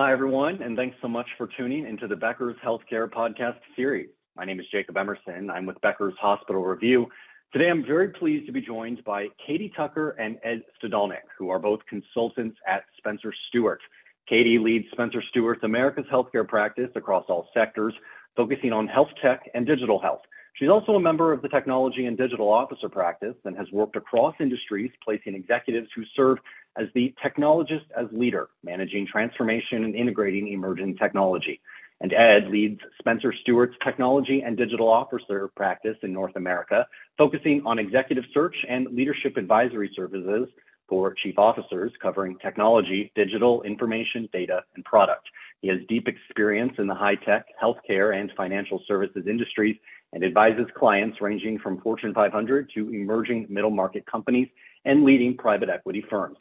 Hi, everyone, and thanks so much for tuning into the Becker's Healthcare podcast series. My name is Jacob Emerson. I'm with Becker's Hospital Review. Today, I'm very pleased to be joined by Katie Tucker and Ed Studalnik, who are both consultants at Spencer Stuart. Katie leads Spencer Stuart's America's healthcare practice across all sectors, focusing on health tech and digital health. She's also a member of the Technology and Digital Officer practice and has worked across industries, placing executives who serve as the technologist as leader, managing transformation and integrating emerging technology. And Ed leads Spencer Stuart's Technology and Digital Officer practice in North America, focusing on executive search and leadership advisory services for chief officers covering technology, digital, information, data, and product. He has deep experience in the high tech, healthcare, and financial services industries and advises clients ranging from Fortune 500 to emerging middle market companies and leading private equity firms.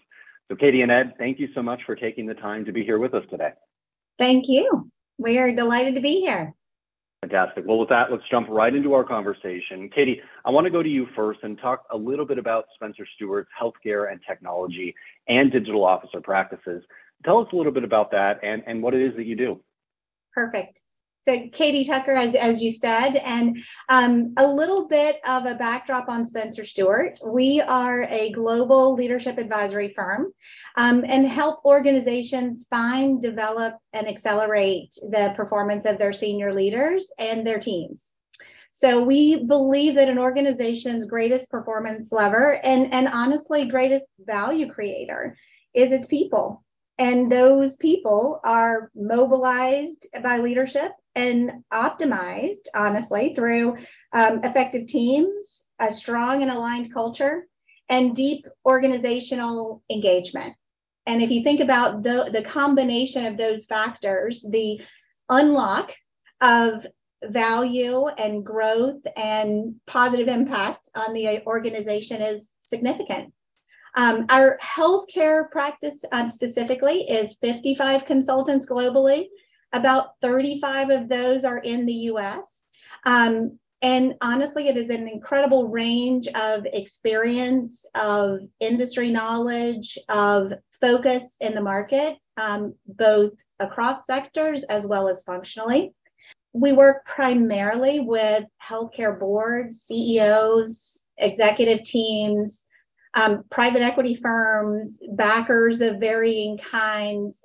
So, Katie and Ed, thank you so much for taking the time to be here with us today. Thank you. We are delighted to be here. Fantastic. Well, with that, let's jump right into our conversation. Katie, I want to go to you first and talk a little bit about Spencer Stuart's healthcare and technology and digital officer practices. Tell us a little bit about that and, and what it is that you do. Perfect. So Katie Tucker, as, as you said, and um, a little bit of a backdrop on Spencer Stuart. We are a global leadership advisory firm um, and help organizations find, develop, and accelerate the performance of their senior leaders and their teams. So we believe that an organization's greatest performance lever and, and honestly greatest value creator is its people. And those people are mobilized by leadership and optimized, honestly, through um, effective teams, a strong and aligned culture, and deep organizational engagement. And if you think about the, the combination of those factors, the unlock of value and growth and positive impact on the organization is significant. Um, our healthcare practice um, specifically is 55 consultants globally. About 35 of those are in the US. Um, and honestly, it is an incredible range of experience, of industry knowledge, of focus in the market, um, both across sectors as well as functionally. We work primarily with healthcare boards, CEOs, executive teams, um, private equity firms, backers of varying kinds,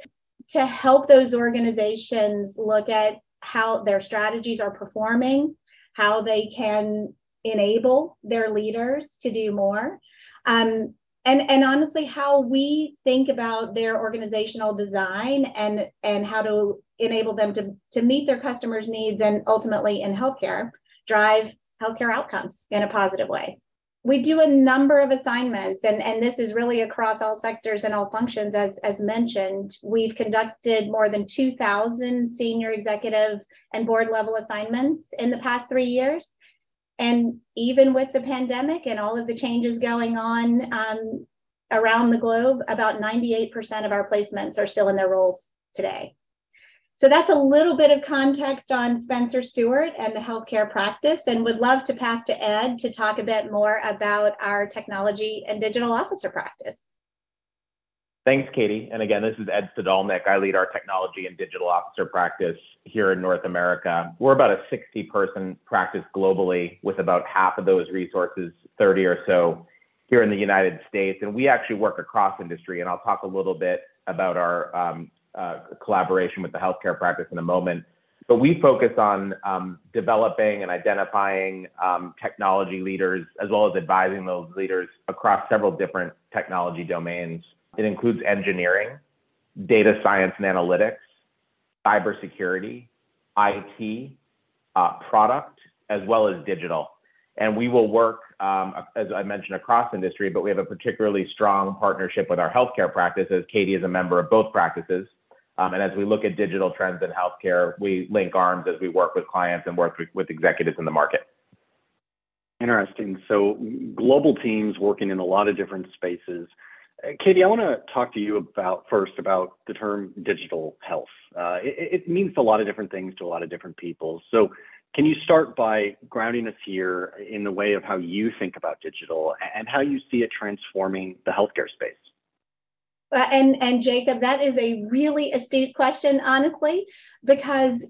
to help those organizations look at how their strategies are performing, how they can enable their leaders to do more. Um, and, and honestly, how we think about their organizational design and, and how to enable them to, to meet their customers' needs and ultimately in healthcare, drive healthcare outcomes in a positive way we do a number of assignments and, and this is really across all sectors and all functions as, as mentioned. We've conducted more than 2000 senior executive and board level assignments in the past three years. And even with the pandemic and all of the changes going on um, around the globe about 98% of our placements are still in their roles today so that's a little bit of context on Spencer Stuart and the healthcare practice, and would love to pass to Ed to talk a bit more about our technology and digital officer practice. Thanks, Katie. And again, this is Ed Studalnik. I lead our technology and digital officer practice here in North America. We're about a 60 person practice globally with about half of those resources, 30 or so here in the United States. And we actually work across industry. And I'll talk a little bit about our um, uh, collaboration with the healthcare practice in a moment. But we focus on um, developing and identifying um, technology leaders, as well as advising those leaders across several different technology domains. It includes engineering, data science and analytics, cybersecurity, IT, uh, product, as well as digital. And we will work, um, as I mentioned, across industry, but we have a particularly strong partnership with our healthcare practice, as Katie is a member of both practices. Um, and as we look at digital trends in healthcare, we link arms as we work with clients and work with, executives in the market. Interesting. So, global teams working in a lot of different spaces. Katie, I want to talk to you about first about the term digital health. Uh, it, it, means a lot of different things to a lot of different people. So, can you start by grounding us here in the way of how you think about digital and how you see it transforming the healthcare space? Uh, and and Jacob, that is a really astute question, honestly, because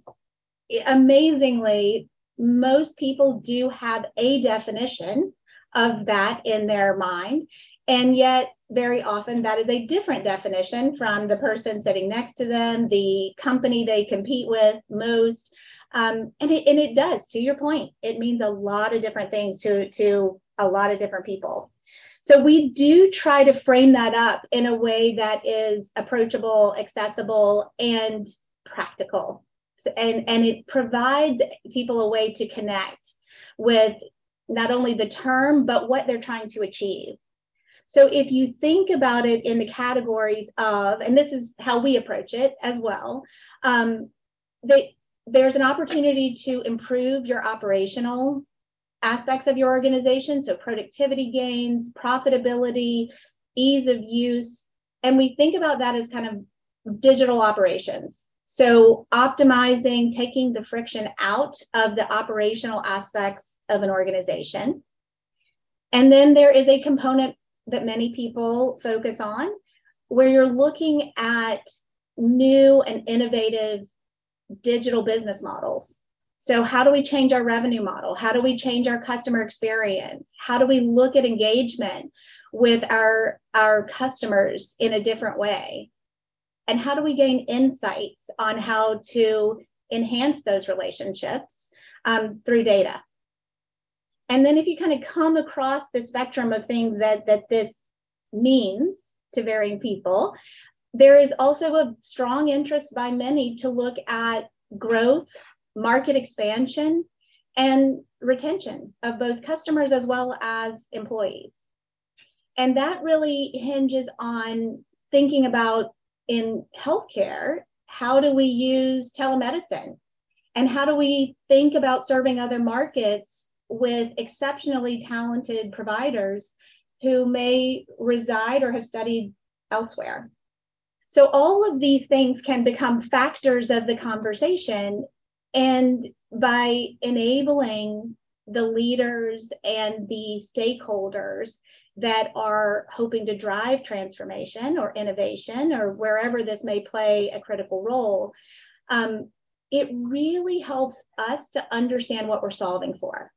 amazingly, most people do have a definition of that in their mind, and yet very often that is a different definition from the person sitting next to them, the company they compete with most. Um, and, it, and it does, to your point, it means a lot of different things to, to a lot of different people. So we do try to frame that up in a way that is approachable, accessible, and practical. And, and it provides people a way to connect with not only the term, but what they're trying to achieve. So if you think about it in the categories of, and this is how we approach it as well, um, they, there's an opportunity to improve your operational aspects of your organization. So productivity gains, profitability, ease of use. And we think about that as kind of digital operations. So optimizing, taking the friction out of the operational aspects of an organization. And then there is a component that many people focus on where you're looking at new and innovative digital business models so, how do we change our revenue model? How do we change our customer experience? How do we look at engagement with our, our customers in a different way? And how do we gain insights on how to enhance those relationships um, through data? And then, if you kind of come across the spectrum of things that, that this means to varying people, there is also a strong interest by many to look at growth market expansion, and retention of both customers as well as employees. And that really hinges on thinking about in healthcare how do we use telemedicine? And how do we think about serving other markets with exceptionally talented providers who may reside or have studied elsewhere? So, all of these things can become factors of the conversation and by enabling the leaders and the stakeholders that are hoping to drive transformation or innovation or wherever this may play a critical role, um, it really helps us to understand what we're solving for.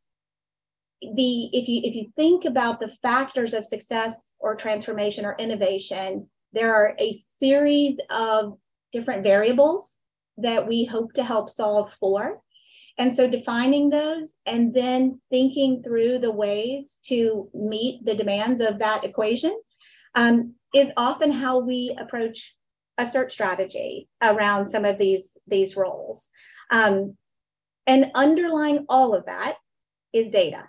The if you if you think about the factors of success or transformation or innovation, there are a series of different variables that we hope to help solve for. And so defining those and then thinking through the ways to meet the demands of that equation um, is often how we approach a search strategy around some of these, these roles. Um, and underlying all of that is data.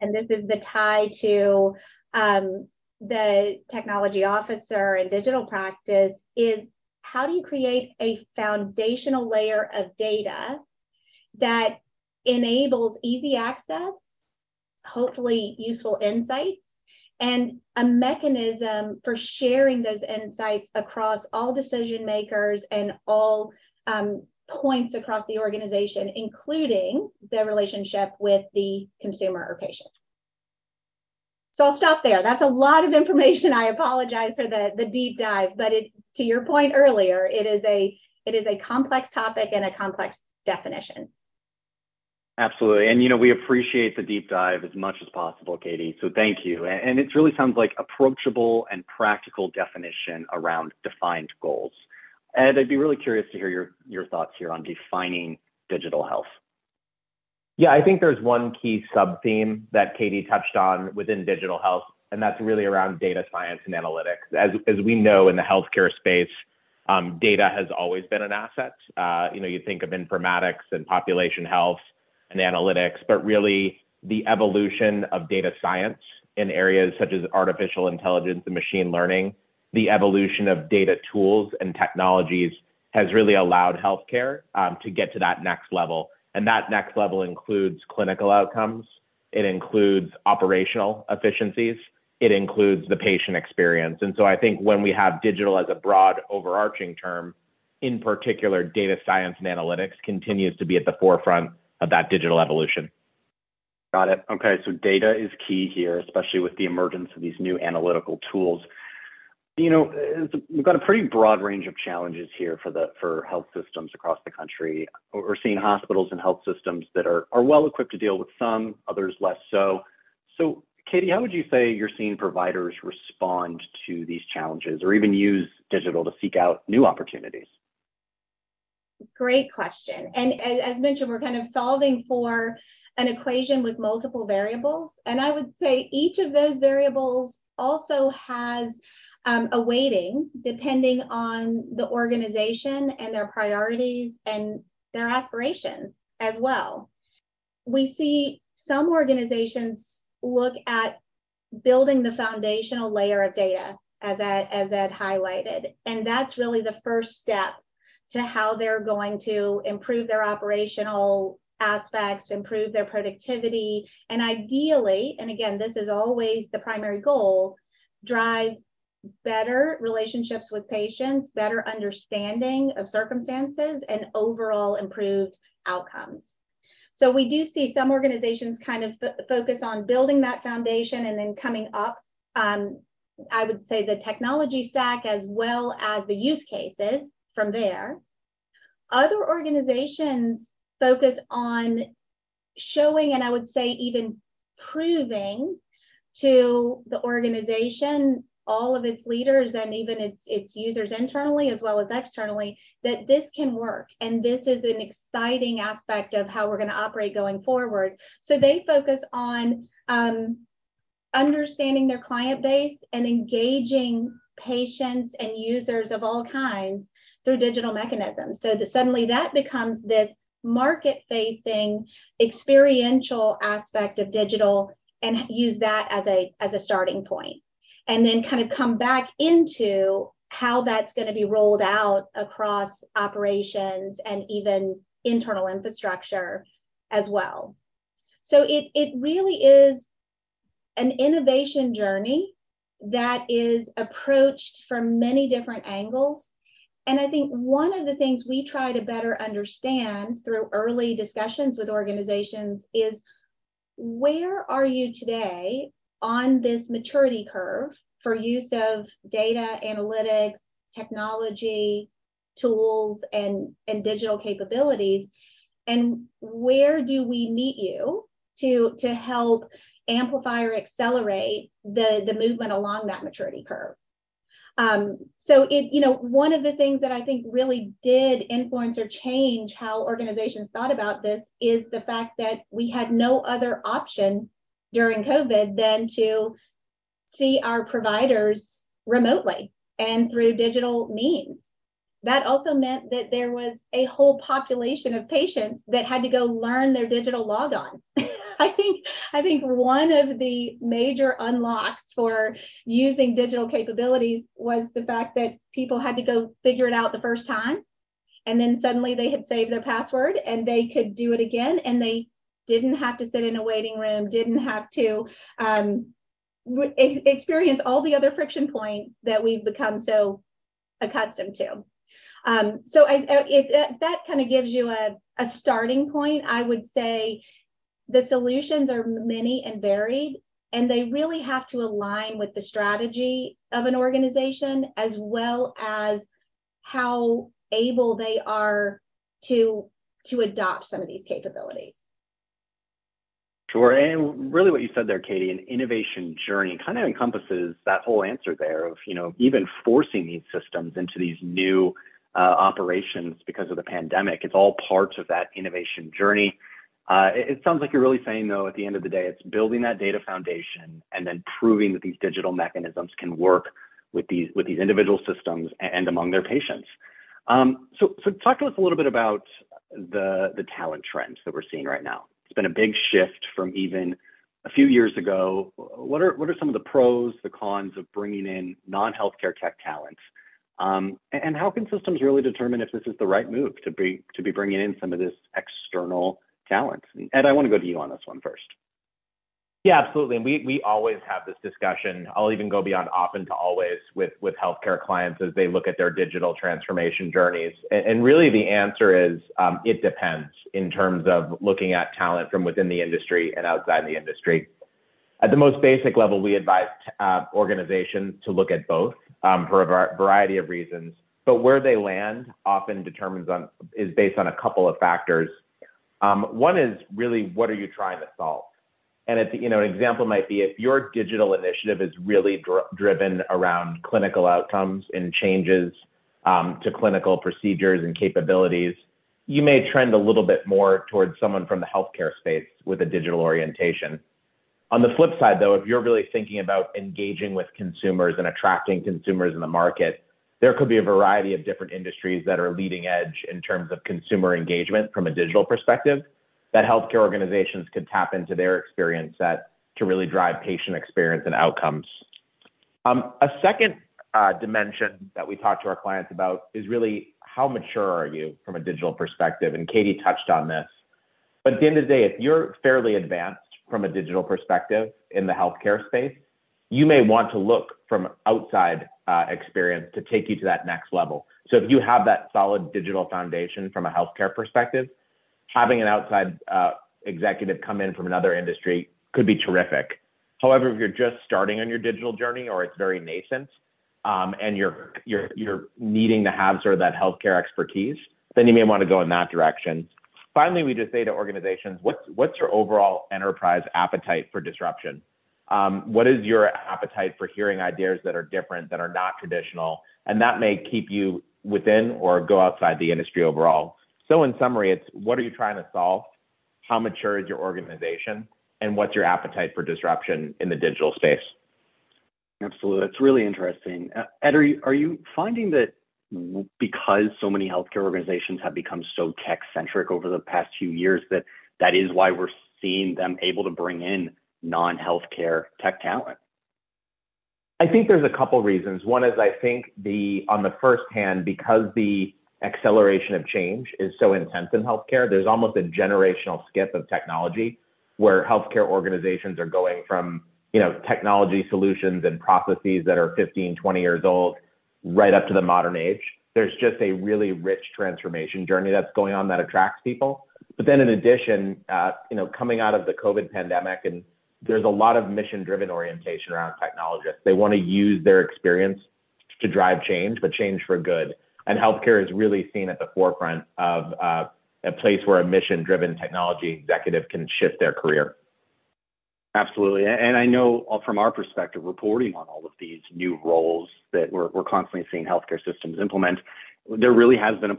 And this is the tie to um, the technology officer and digital practice is how do you create a foundational layer of data that enables easy access, hopefully useful insights, and a mechanism for sharing those insights across all decision makers and all um, points across the organization, including the relationship with the consumer or patient. So I'll stop there. That's a lot of information. I apologize for the, the deep dive, but it, to your point earlier, it is a it is a complex topic and a complex definition. Absolutely. And, you know, we appreciate the deep dive as much as possible, Katie. So thank you. And it really sounds like approachable and practical definition around defined goals. Ed, I'd be really curious to hear your, your thoughts here on defining digital health. Yeah, I think there's one key sub theme that Katie touched on within digital health, and that's really around data science and analytics. As, as we know in the healthcare space, um, data has always been an asset. Uh, you know, you think of informatics and population health and analytics, but really the evolution of data science in areas such as artificial intelligence and machine learning, the evolution of data tools and technologies has really allowed healthcare um, to get to that next level. And that next level includes clinical outcomes, it includes operational efficiencies, it includes the patient experience. And so I think when we have digital as a broad overarching term, in particular, data science and analytics continues to be at the forefront of that digital evolution. Got it. Okay, so data is key here, especially with the emergence of these new analytical tools. You know, we've got a pretty broad range of challenges here for the for health systems across the country. We're seeing hospitals and health systems that are, are well equipped to deal with some, others less so. So, Katie, how would you say you're seeing providers respond to these challenges or even use digital to seek out new opportunities? Great question. And as, as mentioned, we're kind of solving for an equation with multiple variables. And I would say each of those variables also has um, a weighting depending on the organization and their priorities and their aspirations as well. We see some organizations look at building the foundational layer of data as Ed, as Ed highlighted. And that's really the first step to how they're going to improve their operational aspects, improve their productivity, and ideally, and again, this is always the primary goal, drive better relationships with patients, better understanding of circumstances, and overall improved outcomes. So we do see some organizations kind of f- focus on building that foundation and then coming up. Um, I would say the technology stack as well as the use cases from there. Other organizations focus on showing, and I would say even proving to the organization all of its leaders and even its its users internally as well as externally that this can work. And this is an exciting aspect of how we're going to operate going forward. So they focus on um, understanding their client base and engaging patients and users of all kinds through digital mechanisms. So that suddenly that becomes this market facing experiential aspect of digital and use that as a as a starting point and then kind of come back into how that's going to be rolled out across operations and even internal infrastructure as well. So it, it really is an innovation journey that is approached from many different angles. And I think one of the things we try to better understand through early discussions with organizations is where are you today on this maturity curve for use of data analytics, technology, tools, and, and digital capabilities? And where do we meet you to, to help amplify or accelerate the, the movement along that maturity curve? Um, so it, you know, one of the things that I think really did influence or change how organizations thought about this is the fact that we had no other option during COVID than to see our providers remotely and through digital means. That also meant that there was a whole population of patients that had to go learn their digital logon. I think I think one of the major unlocks for using digital capabilities was the fact that people had to go figure it out the first time and then suddenly they had saved their password and they could do it again and they didn't have to sit in a waiting room, didn't have to um, re- experience all the other friction points that we've become so accustomed to. Um, so I, that kind of gives you a, a starting point, I would say the solutions are many and varied, and they really have to align with the strategy of an organization as well as how able they are to to adopt some of these capabilities. Sure. And really what you said there, Katie, an innovation journey kind of encompasses that whole answer there of, you know, even forcing these systems into these new uh, operations because of the pandemic. It's all part of that innovation journey. Uh, it, it, sounds like you're really saying, though, at the end of the day, it's building that data foundation and then proving that these digital mechanisms can work with these with these individual systems and, and among their patients. Um, so, so talk to us a little bit about the the talent trends that we're seeing right now. It's been a big shift from even a few years ago. What are what are some of the pros, the cons of bringing in non-healthcare tech talent? Um, and how can systems really determine if this is the right move to be to be bringing in some of this external talent? Ed, I want to go to you on this one first. Yeah, absolutely. And we we always have this discussion. I'll even go beyond often to always with with healthcare clients as they look at their digital transformation journeys. And, and really, the answer is um, it depends in terms of looking at talent from within the industry and outside the industry. At the most basic level, we advise uh, organizations to look at both. um, for a variety of reasons. But where they land often determines on is based on a couple of factors. Um, one is really what are you trying to solve? And it's, you know, an example might be if your digital initiative is really dr- driven around clinical outcomes and changes um, to clinical procedures and capabilities, you may trend a little bit more towards someone from the healthcare space with a digital orientation. On the flip side, though, if you're really thinking about engaging with consumers and attracting consumers in the market, there could be a variety of different industries that are leading edge in terms of consumer engagement from a digital perspective that healthcare organizations could tap into their experience set to really drive patient experience and outcomes. Um, a second uh, dimension that we talk to our clients about is really how mature are you from a digital perspective? And Katie touched on this. But at the end of the day, if you're fairly advanced from a digital perspective in the healthcare space, you may want to look from outside uh, experience to take you to that next level. So if you have that solid digital foundation from a healthcare perspective, having an outside uh, executive come in from another industry could be terrific. However, if you're just starting on your digital journey or it's very nascent, um, and you're you're you're needing to have sort of that healthcare expertise, then you may want to go in that direction. Finally, we just say to organizations, what's what's your overall enterprise appetite for disruption? Um, what is your appetite for hearing ideas that are different, that are not traditional, and that may keep you within or go outside the industry overall. So in summary, it's what are you trying to solve? How mature is your organization? And what's your appetite for disruption in the digital space? Absolutely. That's really interesting. Uh, Ed, are you, are you finding that because so many healthcare organizations have become so tech centric over the past few years that that is why we're seeing them able to bring in non healthcare tech talent? I think there's a couple reasons. One is I think the on the first hand, because the acceleration of change is so intense in healthcare, there's almost a generational skip of technology where healthcare organizations are going from you know, technology solutions and processes that are 15, 20 years old, right up to the modern age. There's just a really rich transformation journey that's going on that attracts people. But then in addition, uh, you know, coming out of the COVID pandemic and there's a lot of mission driven orientation around technologists. They want to use their experience to drive change, but change for good. And healthcare is really seen at the forefront of uh, a place where a mission driven technology executive can shift their career. Absolutely. And I know from our perspective, reporting on all of these new roles that we're, we're constantly seeing healthcare systems implement, there really has been a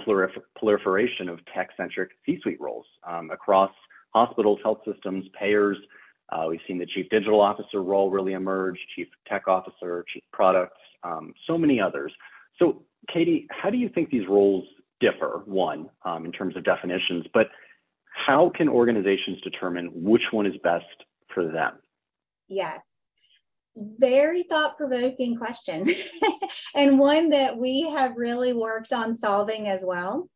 proliferation of tech centric C suite roles um, across hospitals, health systems, payers. Uh, we've seen the chief digital officer role really emerge, chief tech officer, chief products, um, so many others. So, Katie, how do you think these roles differ? One, um, in terms of definitions, but how can organizations determine which one is best for them? Yes. Very thought provoking question, and one that we have really worked on solving as well.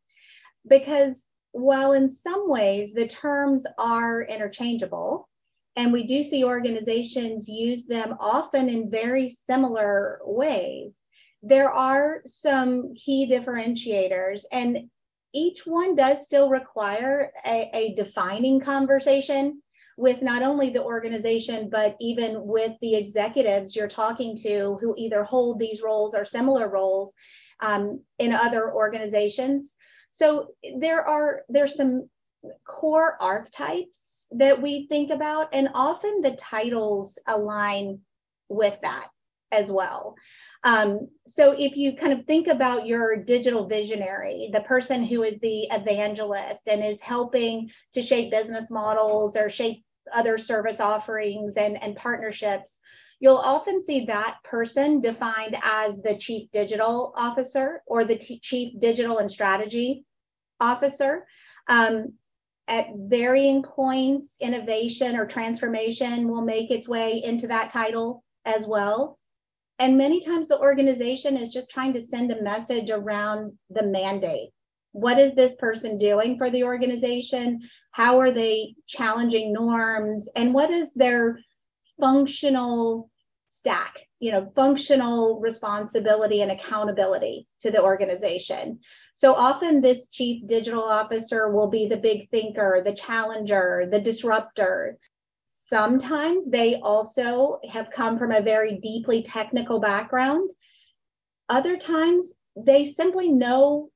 Because while in some ways the terms are interchangeable, and we do see organizations use them often in very similar ways, there are some key differentiators. And each one does still require a, a defining conversation with not only the organization, but even with the executives you're talking to who either hold these roles or similar roles um, in other organizations. So there are there's some core archetypes that we think about, and often the titles align with that as well. Um, so if you kind of think about your digital visionary, the person who is the evangelist and is helping to shape business models or shape other service offerings and, and partnerships, you'll often see that person defined as the chief digital officer or the t- chief digital and strategy officer. Um, at varying points, innovation or transformation will make its way into that title as well. And many times the organization is just trying to send a message around the mandate what is this person doing for the organization? How are they challenging norms? And what is their functional stack, you know, functional responsibility and accountability to the organization? So often this chief digital officer will be the big thinker, the challenger, the disruptor. Sometimes they also have come from a very deeply technical background other times they simply know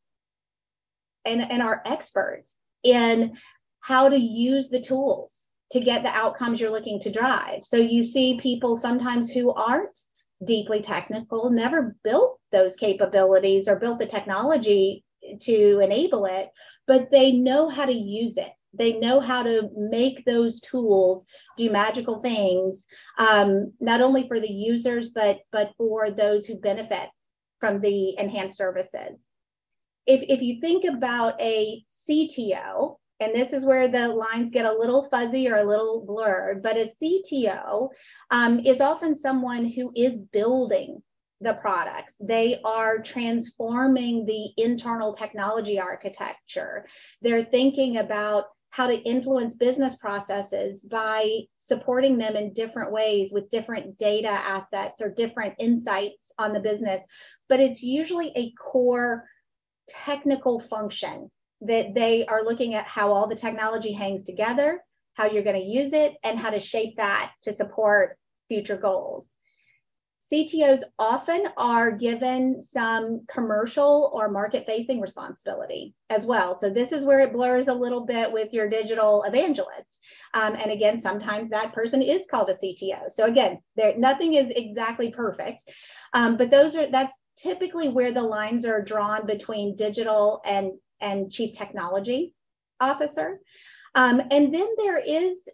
and, and are experts in how to use the tools to get the outcomes you're looking to drive. So you see people sometimes who aren't deeply technical, never built those capabilities or built the technology to enable it, but they know how to use it. They know how to make those tools do magical things, um, not only for the users, but, but for those who benefit from the enhanced services. If, if you think about a CTO, and this is where the lines get a little fuzzy or a little blurred, but a CTO um, is often someone who is building the products. They are transforming the internal technology architecture. They're thinking about how to influence business processes by supporting them in different ways with different data assets or different insights on the business. But it's usually a core technical function that they are looking at how all the technology hangs together, how you're going to use it, and how to shape that to support future goals. CTOs often are given some commercial or market facing responsibility as well. So, this is where it blurs a little bit with your digital evangelist. Um, and again, sometimes that person is called a CTO. So, again, there, nothing is exactly perfect, um, but those are that's typically where the lines are drawn between digital and, and chief technology officer. Um, and then there is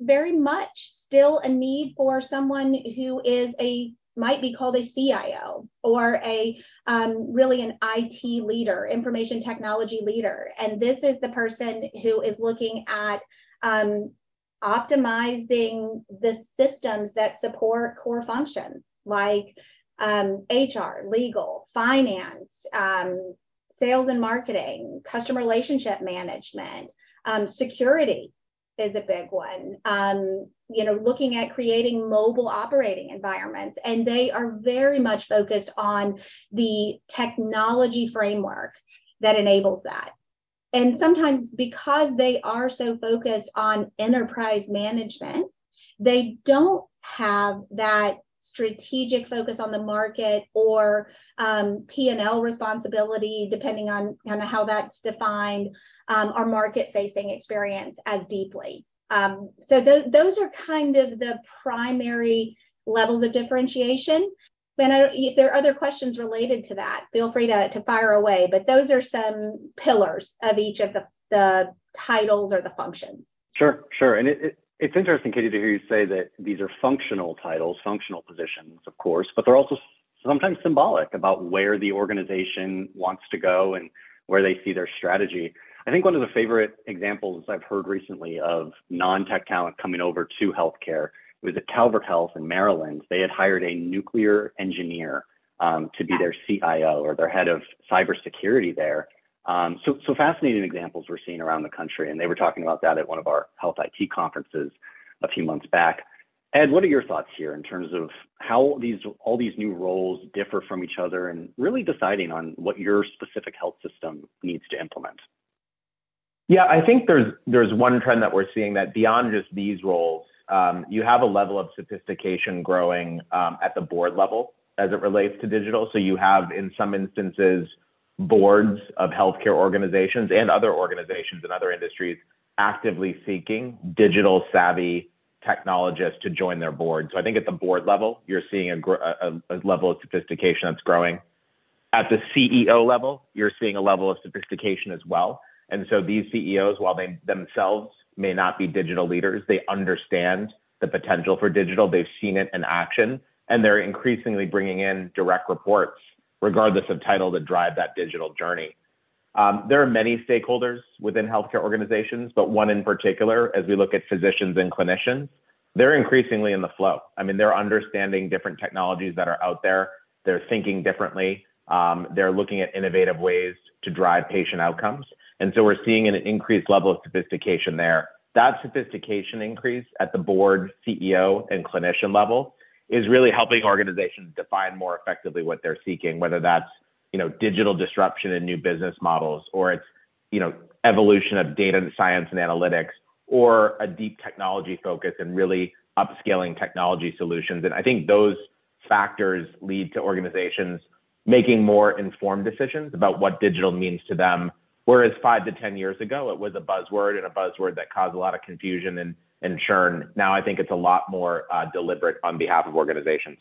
very much still a need for someone who is a might be called a CIO or a um, really an IT leader, information technology leader. And this is the person who is looking at um, optimizing the systems that support core functions like um, HR, legal, finance, um, sales and marketing, customer relationship management, um, security is a big one. Um, you know, looking at creating mobile operating environments, and they are very much focused on the technology framework that enables that. And sometimes because they are so focused on enterprise management, they don't have that strategic focus on the market or um, P&L responsibility, depending on kind of how that's defined, um, or market facing experience as deeply. Um, so th- those are kind of the primary levels of differentiation. And I, if there are other questions related to that, feel free to, to fire away. But those are some pillars of each of the, the titles or the functions. Sure, sure. And it, it, it's interesting, Katie, to hear you say that these are functional titles, functional positions, of course, but they're also sometimes symbolic about where the organization wants to go and where they see their strategy. I think one of the favorite examples I've heard recently of non-tech talent coming over to healthcare was at Calvert Health in Maryland. They had hired a nuclear engineer um, to be their CIO or their head of cybersecurity there. Um, so, so fascinating examples we're seeing around the country, and they were talking about that at one of our health IT conferences a few months back. Ed, what are your thoughts here in terms of how these all these new roles differ from each other, and really deciding on what your specific health system needs to implement? Yeah, I think there's there's one trend that we're seeing that beyond just these roles, um, you have a level of sophistication growing um, at the board level as it relates to digital. So you have, in some instances, boards of healthcare organizations and other organizations and other industries actively seeking digital savvy technologists to join their board. So I think at the board level, you're seeing a, a, a level of sophistication that's growing. At the CEO level, you're seeing a level of sophistication as well. And so these CEOs, while they themselves may not be digital leaders, they understand the potential for digital. They've seen it in action, and they're increasingly bringing in direct reports, regardless of title, to drive that digital journey. Um, there are many stakeholders within healthcare organizations, but one in particular, as we look at physicians and clinicians, they're increasingly in the flow. I mean, they're understanding different technologies that are out there. They're thinking differently. Um, they're looking at innovative ways to drive patient outcomes. And so we're seeing an increased level of sophistication there. That sophistication increase at the board, CEO, and clinician level is really helping organizations define more effectively what they're seeking, whether that's you know digital disruption and new business models, or it's you know evolution of data science and analytics, or a deep technology focus and really upscaling technology solutions. And I think those factors lead to organizations making more informed decisions about what digital means to them. Whereas five to 10 years ago, it was a buzzword and a buzzword that caused a lot of confusion and, and churn. Now I think it's a lot more uh, deliberate on behalf of organizations.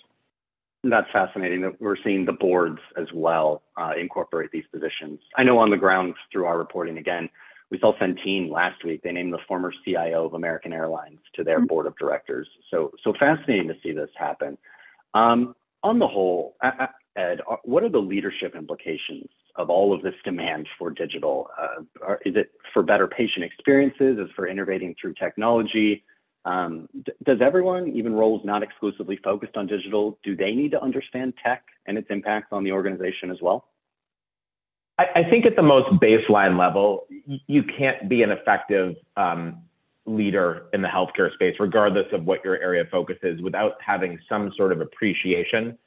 That's fascinating that we're seeing the boards as well uh, incorporate these positions. I know on the ground through our reporting again, we saw Centene last week. They named the former CIO of American Airlines to their mm-hmm. board of directors. So, so fascinating to see this happen. Um, on the whole, Ed, what are the leadership implications of all of this demand for digital? Uh, is it for better patient experiences? Is for innovating through technology? Um, does everyone, even roles not exclusively focused on digital, do they need to understand tech and its impacts on the organization as well? I, I think at the most baseline level, you can't be an effective um, leader in the healthcare space, regardless of what your area of focus is, without having some sort of appreciation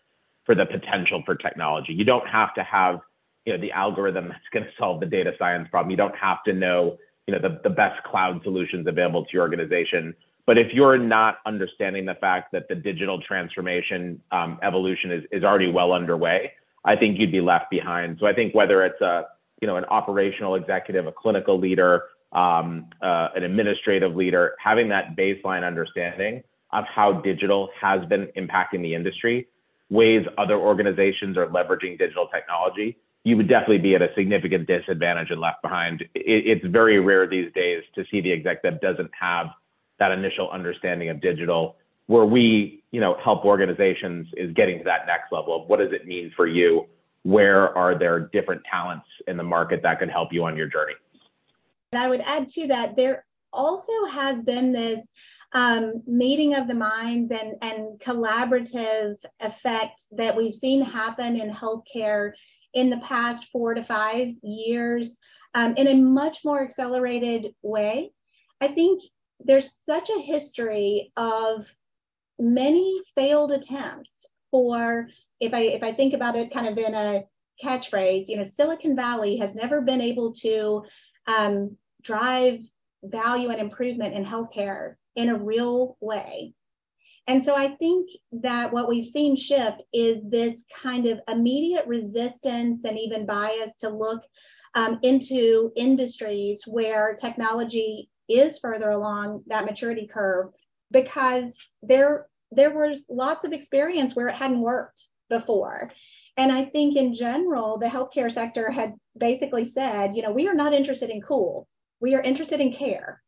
for the potential for technology. You don't have to have, you know, the algorithm that's going to solve the data science problem. You don't have to know, you know, the, the best cloud solutions available to your organization. But if you're not understanding the fact that the digital transformation um, evolution is, is already well underway, I think you'd be left behind. So I think whether it's a, you know, an operational executive, a clinical leader, um, uh, an administrative leader, having that baseline understanding of how digital has been impacting the industry, ways other organizations are leveraging digital technology, you would definitely be at a significant disadvantage and left behind. It, it's very rare these days to see the exec that doesn't have that initial understanding of digital. Where we, you know, help organizations is getting to that next level of what does it mean for you? Where are there different talents in the market that can help you on your journey? And I would add to that, there also has been this um, meeting of the minds and, and collaborative effect that we've seen happen in healthcare in the past four to five years um, in a much more accelerated way. I think there's such a history of many failed attempts for if I if I think about it kind of in a catchphrase, you know, Silicon Valley has never been able to um, drive value and improvement in healthcare in a real way. And so I think that what we've seen shift is this kind of immediate resistance and even bias to look um, into industries where technology is further along that maturity curve because there there was lots of experience where it hadn't worked before. And I think in general, the healthcare sector had basically said, you know, we are not interested in cool. We are interested in care.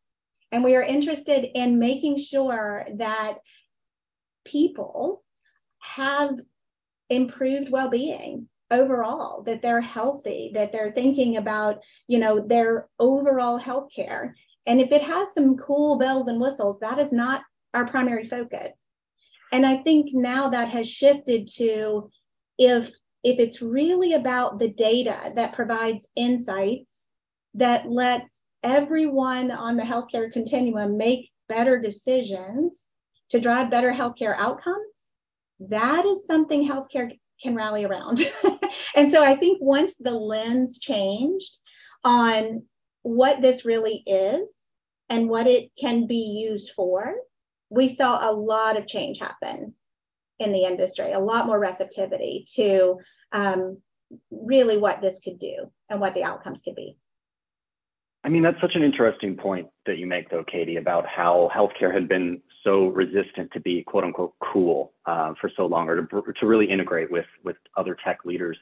And we are interested in making sure that people have improved well-being overall that they're healthy that they're thinking about you know their overall health care and if it has some cool bells and whistles, that is not our primary focus. And I think now that has shifted to if if it's really about the data that provides insights that lets everyone on the healthcare continuum make better decisions to drive better healthcare outcomes, that is something healthcare can rally around. and so I think once the lens changed on what this really is and what it can be used for, we saw a lot of change happen in the industry, a lot more receptivity to um, really what this could do and what the outcomes could be. I mean, that's such an interesting point that you make, though, Katie, about how healthcare had been so resistant to be "quote unquote" cool uh, for so long, or to, to really integrate with with other tech leaders.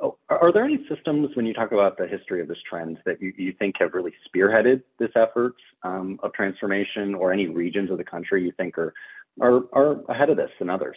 Oh, are there any systems when you talk about the history of this trend that you, you think have really spearheaded this effort um, of transformation or any regions of the country you think are, are, are ahead of this than others?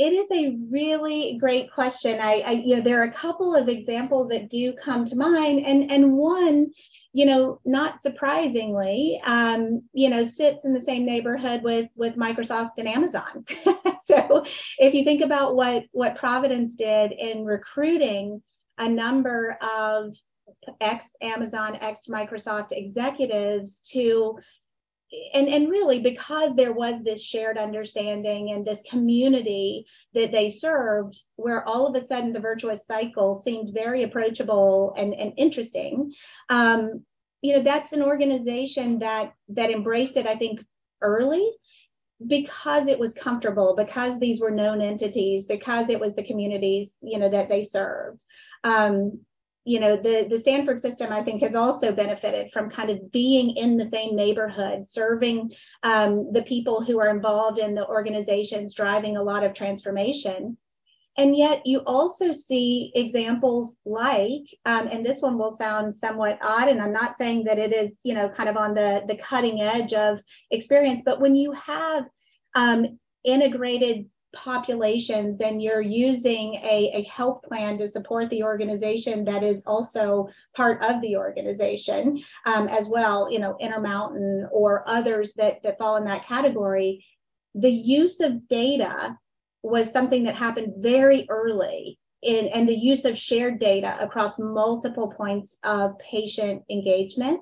It is a really great question. I, I, you know, there are a couple of examples that do come to mind, and and one you know, not surprisingly, um, you know, sits in the same neighborhood with with Microsoft and Amazon. so if you think about what what Providence did in recruiting a number of ex Amazon, ex Microsoft executives to and, and really because there was this shared understanding and this community that they served where all of a sudden the virtuous cycle seemed very approachable and, and interesting um, you know that's an organization that that embraced it i think early because it was comfortable, because these were known entities, because it was the communities, you know, that they served. Um, you know, the, the Stanford system, I think, has also benefited from kind of being in the same neighborhood, serving um, the people who are involved in the organizations, driving a lot of transformation. And yet, you also see examples like, um, and this one will sound somewhat odd, and I'm not saying that it is, you know, kind of on the, the cutting edge of experience, but when you have um, integrated populations and you're using a, a health plan to support the organization that is also part of the organization um, as well, you know, Intermountain or others that, that fall in that category, the use of data was something that happened very early in, and the use of shared data across multiple points of patient engagement.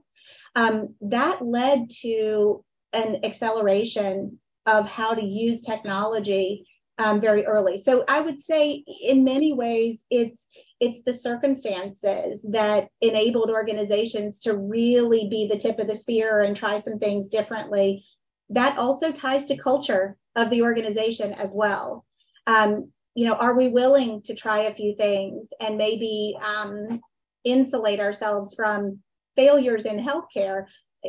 Um, that led to an acceleration of how to use technology um, very early. So I would say, in many ways, it's it's the circumstances that enabled organizations to really be the tip of the spear and try some things differently. That also ties to culture of the organization as well. Um, you know, are we willing to try a few things and maybe um, insulate ourselves from failures in healthcare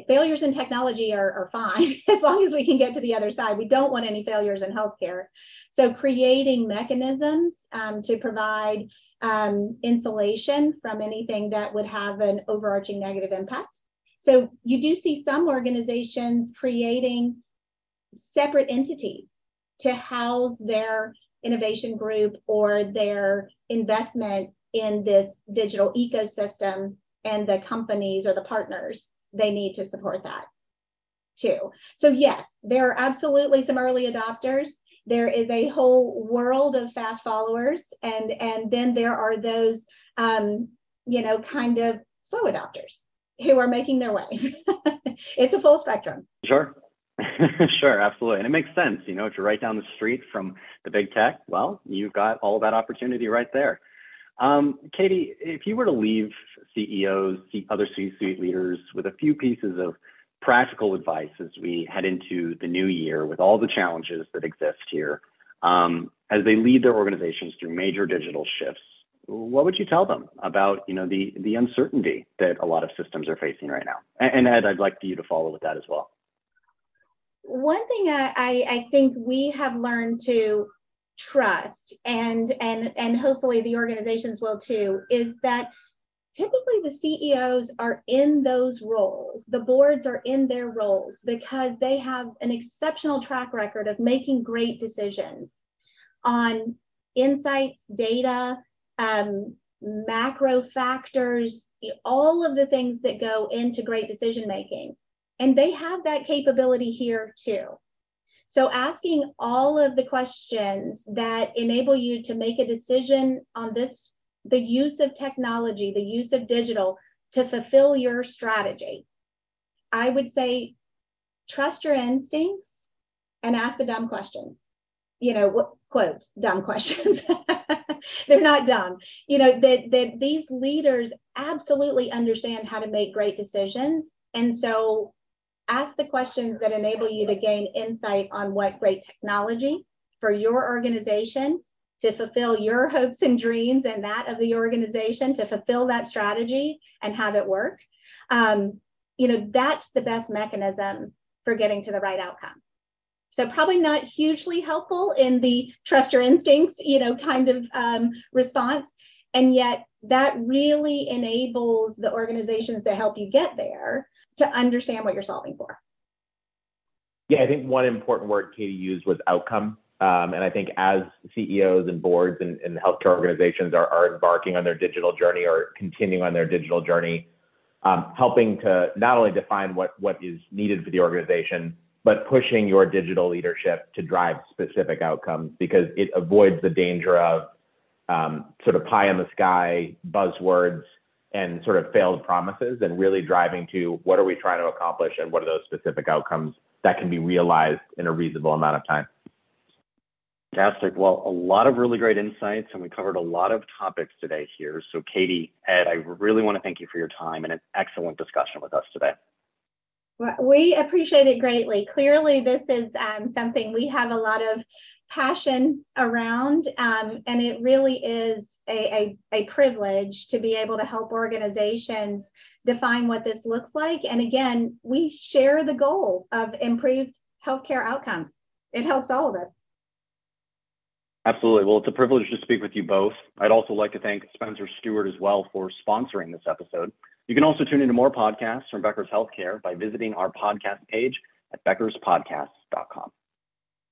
failures in technology are, are fine as long as we can get to the other side. We don't want any failures in healthcare. So creating mechanisms um, to provide um, insulation from anything that would have an overarching negative impact. So you do see some organizations creating separate entities to house their innovation group or their investment in this digital ecosystem and the companies or the partners they need to support that too. So yes, there are absolutely some early adopters. There is a whole world of fast followers, and and then there are those, um, you know, kind of slow adopters who are making their way. it's a full spectrum. Sure. sure, absolutely. And it makes sense. You know, if you're right down the street from the big tech, well, you've got all that opportunity right there. Um, Katie, if you were to leave CEOs, other C-suite leaders with a few pieces of practical advice as we head into the new year with all the challenges that exist here, um, as they lead their organizations through major digital shifts, what would you tell them about you know the the uncertainty that a lot of systems are facing right now? And, Ed, I'd like for you to follow with that as well. One thing I, I, I think we have learned to trust and and and hopefully the organizations will too is that typically the CEOs are in those roles. The boards are in their roles because they have an exceptional track record of making great decisions on insights data um, macro factors all of the things that go into great decision making and they have that capability here too. So asking all of the questions that enable you to make a decision on this, the use of technology, the use of digital to fulfill your strategy. I would say trust your instincts and ask the dumb questions. You know, quote, dumb questions. They're not dumb. You know, that, that these leaders absolutely understand how to make great decisions. And so ask the questions that enable you to gain insight on what great technology for your organization to fulfill your hopes and dreams and that of the organization to fulfill that strategy and have it work um, you know that's the best mechanism for getting to the right outcome so probably not hugely helpful in the trust your instincts you know kind of um, response and yet that really enables the organizations that help you get there to understand what you're solving for. Yeah, I think one important word Katie used was outcome. Um, and I think as CEOs and boards and, and healthcare organizations are, are, embarking on their digital journey or continuing on their digital journey, um, helping to not only define what, what is needed for the organization, but pushing your digital leadership to drive specific outcomes because it avoids the danger of um, sort of pie in the sky buzzwords and sort of failed promises and really driving to what are we trying to accomplish and what are those specific outcomes that can be realized in a reasonable amount of time. Fantastic. Well, a lot of really great insights, and we covered a lot of topics today here. So, Katie, Ed, I really want to thank you for your time and an excellent discussion with us today. We appreciate it greatly. Clearly, this is um, something we have a lot of passion around, um, and it really is a, a, a, privilege to be able to help organizations define what this looks like. And again, we share the goal of improved healthcare outcomes. It helps all of us. Absolutely. Well, it's a privilege to speak with you both. I'd also like to thank Spencer Stuart as well for sponsoring this episode. You can also tune into more podcasts from Becker's Healthcare by visiting our podcast page at beckerspodcasts.com.